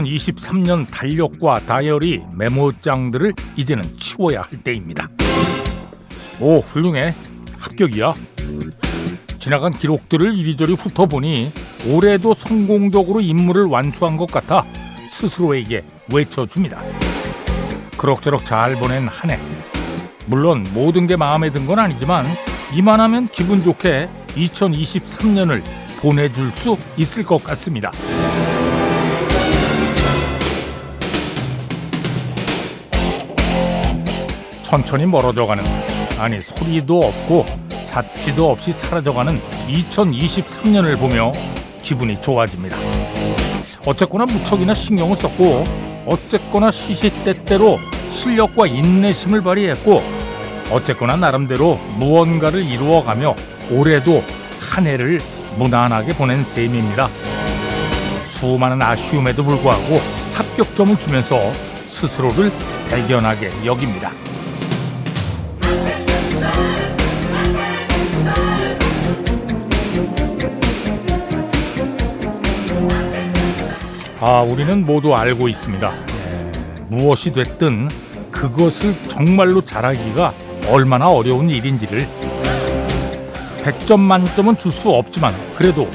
2023년 달력과 다이어리 메모장들을 이제는 치워야 할 때입니다. 오, 훌륭해. 합격이야. 지나간 기록들을 이리저리 훑어보니 올해도 성공적으로 임무를 완수한 것 같아 스스로에게 외쳐줍니다. 그럭저럭 잘 보낸 한 해. 물론 모든 게 마음에 든 건 아니지만 이만하면 기분 좋게 2023년을 보내줄 수 있을 것 같습니다. 천천히 멀어져가는 아니 소리도 없고 자취도 없이 사라져가는 2023년을 보며 기분이 좋아집니다. 어쨌거나 무척이나 신경을 썼고 어쨌거나 시시때때로 실력과 인내심을 발휘했고 어쨌거나 나름대로 무언가를 이루어가며 올해도 한 해를 무난하게 보낸 셈입니다. 수많은 아쉬움에도 불구하고 합격점을 주면서 스스로를 대견하게 여깁니다. 아, 우리는 모두 알고 있습니다. 예, 무엇이 됐든 그것을 정말로 잘하기가 얼마나 어려운 일인지를 100점 만점은 줄 수 없지만 그래도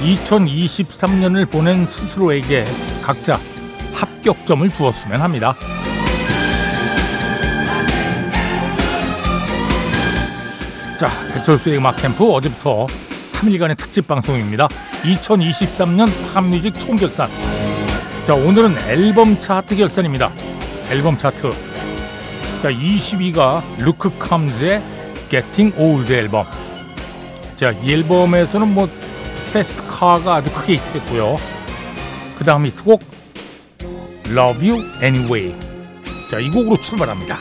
2023년을 보낸 스스로에게 각자 합격점을 주었으면 합니다. 자, 배철수의 음악 캠프 어제부터 3일간의 특집 방송입니다. 2023년 팝뮤직 총결산. 자, 오늘은 앨범 차트 결산입니다. 앨범 차트. 자, 20위가 루크 컴즈의 Getting Old 앨범. 자, 이 앨범에서는 뭐 Fast Car가 아주 크게 히트했고요. 그 다음 히트곡 Love You Anyway. 자, 이 곡으로 출발합니다.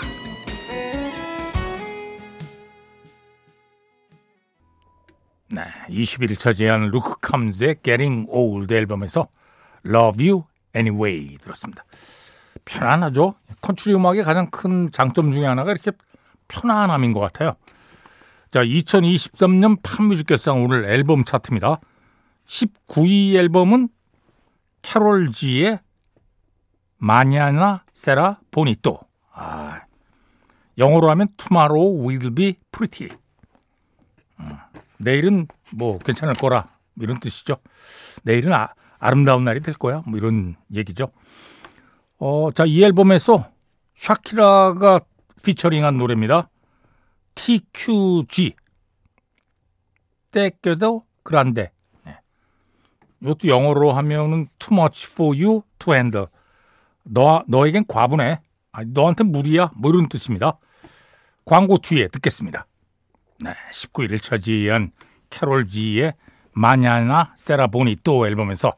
네, 20위 차지한 루크 컴즈의 Getting Old 앨범에서 Love You Anyway 들었습니다. 편안하죠? 컨트리 음악의 가장 큰 장점 중에 하나가 이렇게 편안함인 것 같아요. 자, 2023년 팝뮤직 결산 오늘 앨범 차트입니다. 19위 앨범은 캐롤 지의 Mañana Será Bonito. 아, 영어로 하면 Tomorrow will be pretty. 음, 내일은 뭐 괜찮을 거라 이런 뜻이죠. 내일은 아, 아름다운 날이 될 거야. 뭐 이런 얘기죠. 어, 자, 이 앨범에서 샤키라가 피처링한 노래입니다. TQG. 떼껴도 그란데. 네. 이것도 영어로 하면은 too much for you to handle. 너, 너에겐 과분해. 아니, 너한테 무리야. 뭐 이런 뜻입니다. 광고 뒤에 듣겠습니다. 네, 19위를 차지한 캐롤 지의 Mañana Será Bonito 앨범에서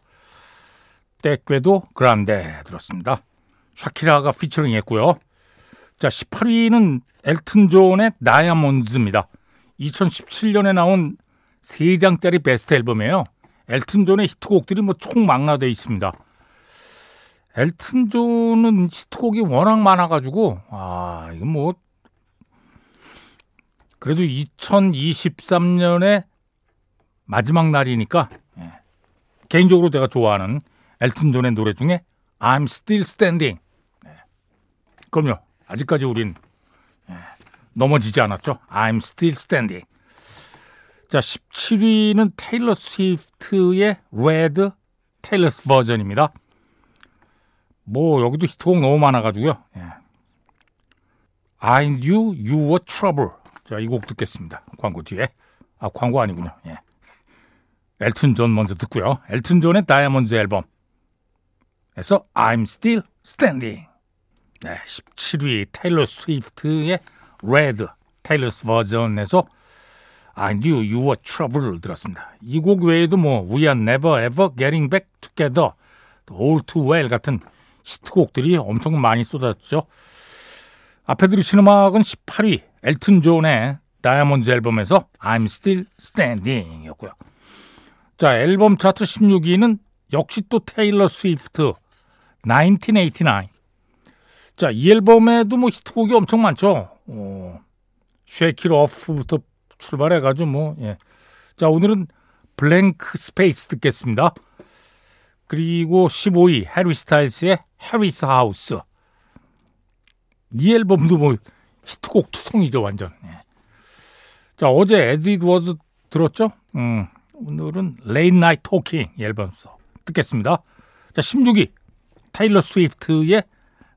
Te Quedó Grande 들었습니다. 샤키라가 피처링 했고요. 자, 18위는 엘튼 존의 다이아몬드입니다. 2017년에 나온 3장짜리 베스트 앨범이에요. 엘튼 존의 히트곡들이 뭐 총 망라되어 있습니다. 엘튼 존은 히트곡이 워낙 많아가지고, 아, 이건 뭐, 그래도 2023년의 마지막 날이니까, 예. 개인적으로 제가 좋아하는 엘튼 존의 노래 중에 I'm Still Standing. 네. 그럼요. 아직까지 우린 예. 넘어지지 않았죠. I'm Still Standing. 자, 17위는 테일러 스위프트의 Red 테일러스 버전입니다. 뭐 여기도 히트곡 너무 많아가지고요. 예. I knew you were trouble. 자, 이 곡 듣겠습니다. 광고 뒤에. 아, 광고 아니군요. 예. 엘튼 존 먼저 듣고요. 엘튼 존의 다이아몬드 앨범. 에서 I'm Still Standing. 네, 17위 테일러 스위프트의 Red Taylor's Version에서 I Knew You Were Trouble를 들었습니다. 이 곡 외에도 뭐 We Are Never Ever Getting Back Together, All Too Well 같은 히트곡들이 엄청 많이 쏟아졌죠. 앞에 들으신 음악은 18위 엘튼 존의 다이아몬드 앨범에서 I'm Still Standing이었고요. 자, 앨범 차트 16위는 역시 또 테일러 스위프트 1989. 자, 이 앨범에도 뭐 히트곡이 엄청 많죠. 어, Shake It Off부터 출발해가지고 뭐, 예. 자, 오늘은 Blank Space 듣겠습니다. 그리고 15위 해리 스타일스의 Harry's House. 이 앨범도 뭐 히트곡 투성이죠 완전. 예. 자 어제 As It Was 들었죠? 음, 오늘은 Late Night Talking 앨범에서 듣겠습니다. 자 16위 테일러 스위프트의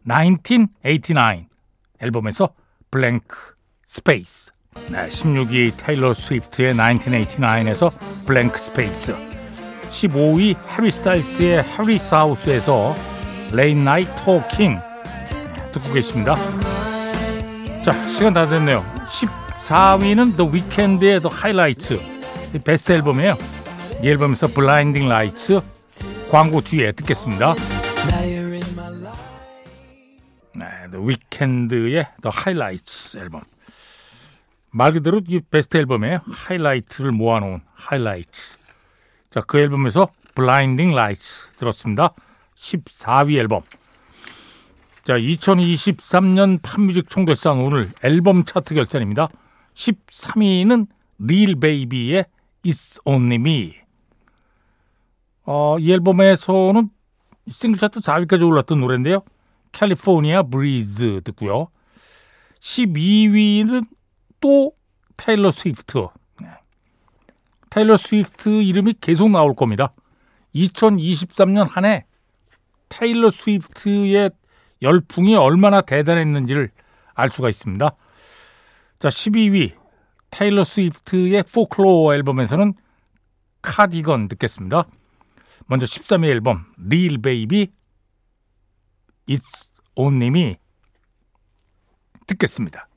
1989 앨범에서 Blank Space. 네, 16위 테일러 스위프트의 1989에서 Blank Space. 15위 해리 스타일스의 Harry's House에서 Late Night Talking 듣고 계십니다. 자, 시간 다 됐네요. 14위는 The Weeknd의 The Highlights. 베스트 앨범이에요. 이 앨범에서 Blinding Lights 광고 뒤에 듣겠습니다. 네, The Highlights 앨범. 말 그대로 이 베스트 앨범에 하이라이트를 모아놓은 하이라이트. 자, 그 앨범에서 Blinding Lights 들었습니다. 14위 앨범. 자, 2023년 팝뮤직 총결산 오늘 앨범 차트 결산입니다. 13위는 릴 베이비의 It's Only Me. 어, 이 앨범에서는 싱글 차트 4위까지 올랐던 노래인데요. California Breeze 듣고요. 12위는 또 테일러 스위프트. 네. 테일러 스위프트 이름이 계속 나올 겁니다. 2023년 한해 테일러 스위프트의 열풍이 얼마나 대단했는지를 알 수가 있습니다. 자, 12위 테일러 스위프트의 Folklore 앨범에서는 Cardigan 듣겠습니다. 먼저 13위 앨범 릴 베이비 It's Only Me 듣겠습니다.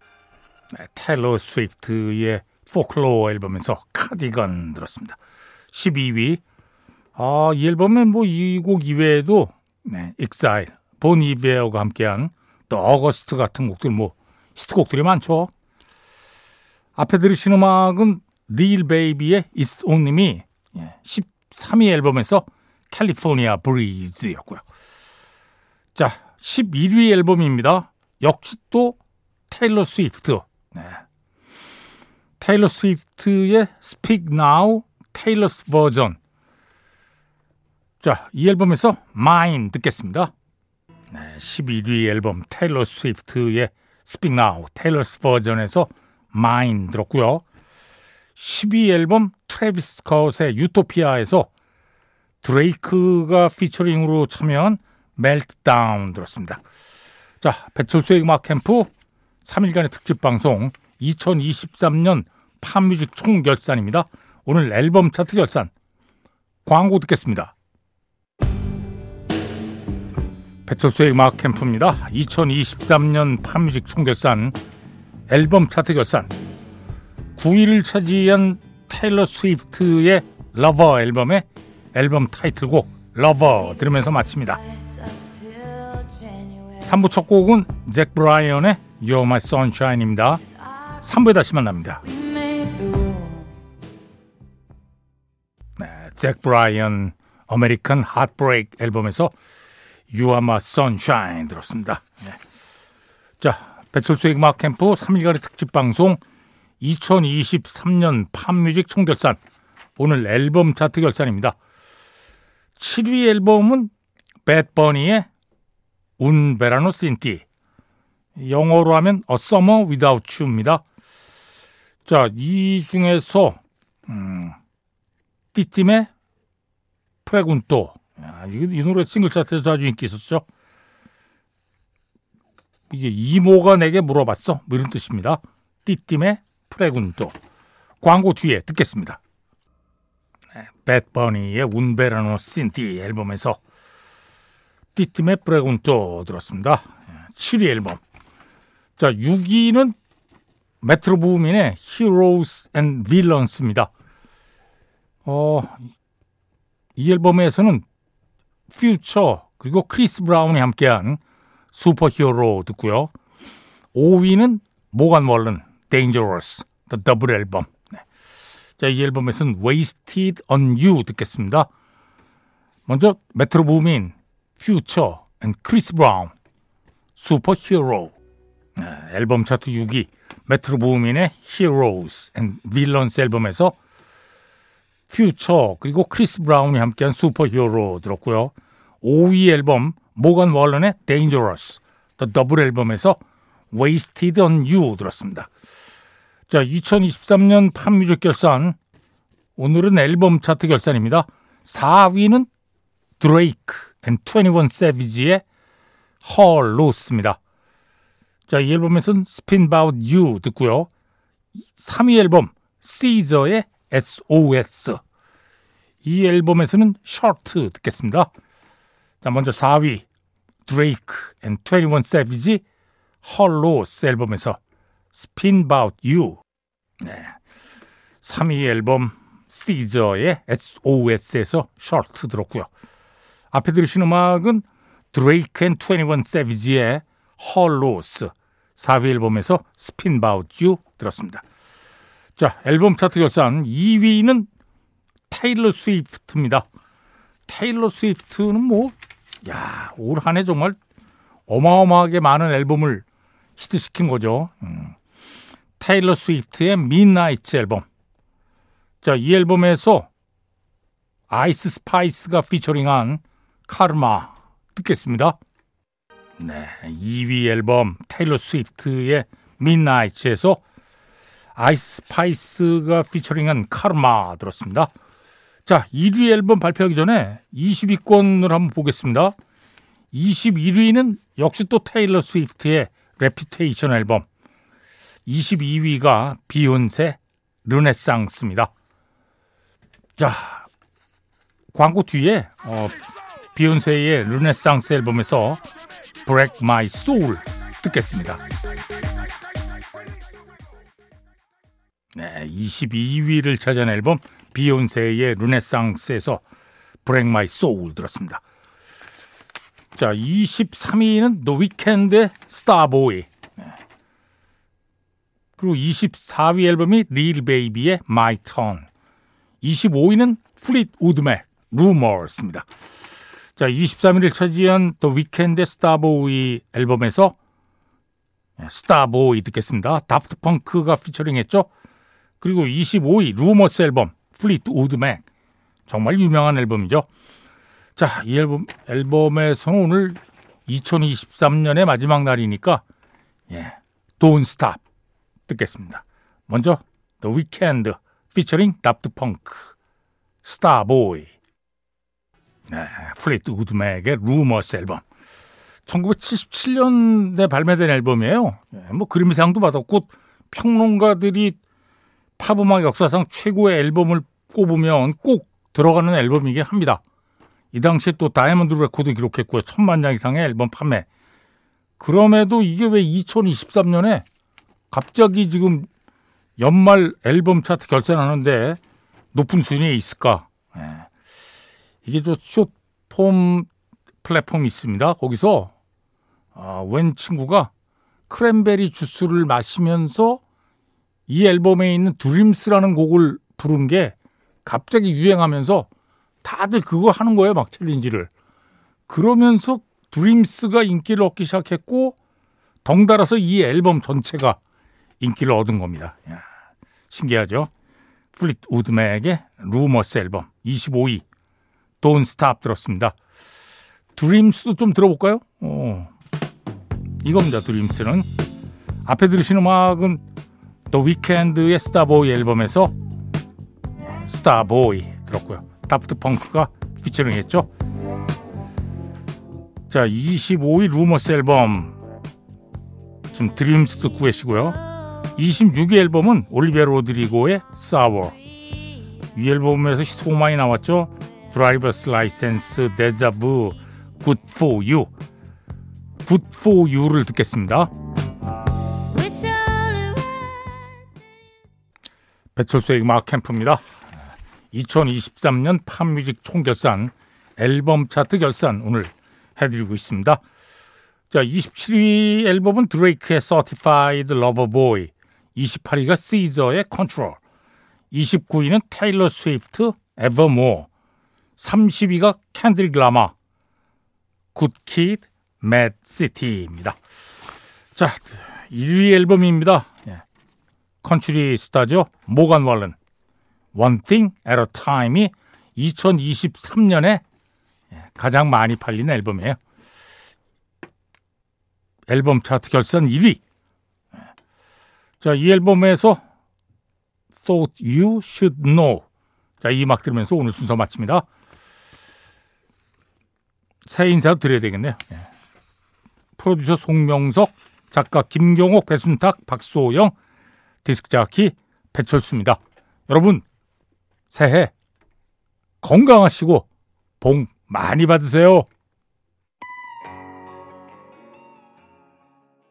테일러 스위프트의 Folklore 앨범에서 Cardigan 들었습니다. 12위 아, 이 앨범은 뭐 이 곡 이외에도 네, Exile, 본 이베어가 함께한 또 August 같은 곡들 뭐 히트곡들이 많죠. 앞에 들으신 음악은 릴 베이비의 It's Only Me 10 3위 앨범에서 California Breeze였고요. 자, 11위 앨범입니다. 역시 또 테일러 스위프트. 네. 테일러 스위프트의 Speak Now Taylor's Version. 자, 이 앨범에서 Mine 듣겠습니다. 네, 11위 앨범 테일러 스위프트의 Speak Now Taylor's Version에서 Mine 들었고요. 12위 앨범 트래비스 스캇의 Utopia에서 드레이크가 피처링으로 참여한 Meltdown 들었습니다. 자, 배철수의 음악 캠프 3일간의 특집 방송 2023년 팝뮤직 총 결산입니다. 오늘 앨범 차트 결산 광고 듣겠습니다. 배철수의 음악 캠프입니다. 2023년 팝뮤직 총 결산 앨범 차트 결산 9위를 차지한 테일러 스위프트의 Lover 앨범의 앨범 타이틀곡 Lover 들으면서 마칩니다. 3부 첫 곡은 잭 브라이언의 You're My Sunshine입니다. 3부에 다시 만납니다. 네, 잭 브라이언 American Heartbreak 앨범에서 You Are My Sunshine 들었습니다. 네. 자, 배철수의 음악 캠프 3일간의 특집 방송 2023년 팝뮤직 총결산 오늘 앨범 차트 결산입니다. 7위 앨범은 Un Verano Sin Ti 영어로 하면 A Summer Without You입니다. 자, 이 중에서 음, Tití Me Preguntó 이, 이 노래 싱글 차트에서 아주 인기 있었죠. 이제 이모가 내게 물어봤어. 뭐 이런 뜻입니다. Tití Me Preguntó 광고 뒤에 듣겠습니다. 네, 배드 버니의 Un Verano Sin Ti 앨범에서 Tití Me Preguntó 들었습니다. 7위 앨범. 자, 6위는 메트로 부민의 Heroes and Villains,입니다. 어, 이 앨범에서는 퓨처 그리고 크리스 브라운이 함께한 슈퍼히어로 듣고요. 5위는 모간 월런 Dangerous The Double Album. 네. 자, 이 앨범에서는 Wasted on You 듣겠습니다. 먼저 메트로 부민 퓨처 and 크리스 브라운 슈퍼히어로 네, 앨범 차트 6위 메트로 부민의 Heroes and Villains 앨범에서 퓨처 그리고 크리스 브라운이 함께한 슈퍼히어로 들었고요. 5위 앨범 모건 월런의 Dangerous The Double Album에서 Wasted on You 들었습니다. 자, 2023년 팝뮤직 결산 오늘은 앨범 차트 결산입니다. 4위는 드레이크 and 21 세비지의 Her Loss입니다. 자, 이 앨범에서는 Spin About You 듣고요. 3위 앨범 시저의 SOS 이 앨범에서는 Shirt 듣겠습니다. 자, 먼저 4위 드레이크 and 21 세비지 Her Loss 앨범에서 Spin About You 네. 3위 앨범 시저의 SOS에서 Shirt 들었고요. 앞에 들으신 음악은 드레이크 and 21 세비지의 Her Loss 4위 앨범에서 Spin About You 들었습니다. 자, 앨범 차트 결산 2위는 테일러 스위프트입니다. 테일러 스위프트는 뭐, 야, 올 한 해 정말 어마어마하게 많은 앨범을 히트시킨 거죠. 음. 테일러 스위프트의 Midnights 앨범. 자, 이 앨범에서 아이스 스파이스가 피처링한 카르마 듣겠습니다. 네, 2위 앨범 테일러 스위프트의 Midnights에서 아이스 스파이스가 피처링한 카르마 들었습니다. 자, 1위 앨범 발표하기 전에 20위권을 한번 보겠습니다. 21위는 역시 또 테일러 스위프트의 Reputation 앨범. 22위가 비욘세 Renaissance입니다. 자, 광고 뒤에 어, 비욘세의 르네상스 앨범에서 Break My Soul 듣겠습니다. 네, 22위를 차지한 앨범 비욘세의 Renaissance에서 Break My Soul 들었습니다. 자, 23위는 The Weeknd의 Starboy. 네. 그리고 24위 앨범이 Lil Baby의 My Turn. 25위는 Fleetwood Mac Rumors입니다. 자, 23위를 차지한 The Weeknd의 Starboy 앨범에서 Starboy 듣겠습니다. Daft Punk가 피처링했죠. 그리고 25위 Rumors 앨범 Fleetwood Mac 정말 유명한 앨범이죠. 자, 이 앨범 앨범에서는 오늘 2023년의 마지막 날이니까 예, Don't Stop 듣겠습니다. 먼저 The Weeknd 피처링 Daft Punk Starboy 네, Fleetwood Mac의 Rumors 앨범 1977년에 발매된 앨범이에요. 예, 뭐 그래미상도 받았고 평론가들이 팝음악 역사상 최고의 앨범을 꼽으면 꼭 들어가는 앨범이긴 합니다. 이 당시에 또 다이아몬드 레코드 기록했고요. 천만 장 이상의 앨범 판매. 그럼에도 이게 왜 2023년에 갑자기 지금 연말 앨범 차트 결산하는데 높은 순위에 있을까? 예. 이게 저 숏폼 플랫폼이 있습니다. 거기서 아, 웬 친구가 크랜베리 주스를 마시면서 이 앨범에 있는 Dreams라는 곡을 부른 게 갑자기 유행하면서 다들 그거 하는 거예요, 막 챌린지를. 그러면서 Dreams가 인기를 얻기 시작했고 덩달아서 이 앨범 전체가 인기를 얻은 겁니다. 야, 신기하죠? Fleetwood Mac의 Rumors 앨범 25위 Don't Stop 들었습니다. Dreams도 좀 들어볼까요? 어. 이겁니다. Dreams는 앞에 들으신 음악은 The Weeknd의 Starboy 앨범에서 Starboy 들었고요. Daft Punk가 피처링했죠. 자, 25위 Rumors 앨범 지금 Dreams 듣고 계시고요. 26위 앨범은 Olivia Rodrigo의 Sour. 이 앨범에서 히트곡 많이 나왔죠. 드라이버스 라이센스, 데자부, 굿포 유. 굿포 유를 듣겠습니다. 배철수의 음악 캠프입니다. 2023년 팝뮤직 총결산 앨범 차트 결산 오늘 해드리고 있습니다. 자, 27위 앨범은 Drake의 Certified Lover Boy, 28위가 SZA의 Control, 29위는 Taylor Swift Evermore, 30위가 Kendrick Lamar, Good Kid, Mad City입니다. 자, 1위 앨범입니다. 예. 컨츄리 스타죠. Morgan Wallen. One Thing at a Time이 2023년에 가장 많이 팔린 앨범이에요. 앨범 차트 결선 1위. 자, 이 앨범에서 Thought You Should Know. 자, 이 음악 들으면서 오늘 순서 마칩니다. 새 인사도 드려야 되겠네요. 예. 프로듀서 송명석, 작가 김경옥, 배순탁, 박소영, 디스크 자키 배철수입니다. 여러분, 새해 건강하시고 복 많이 받으세요.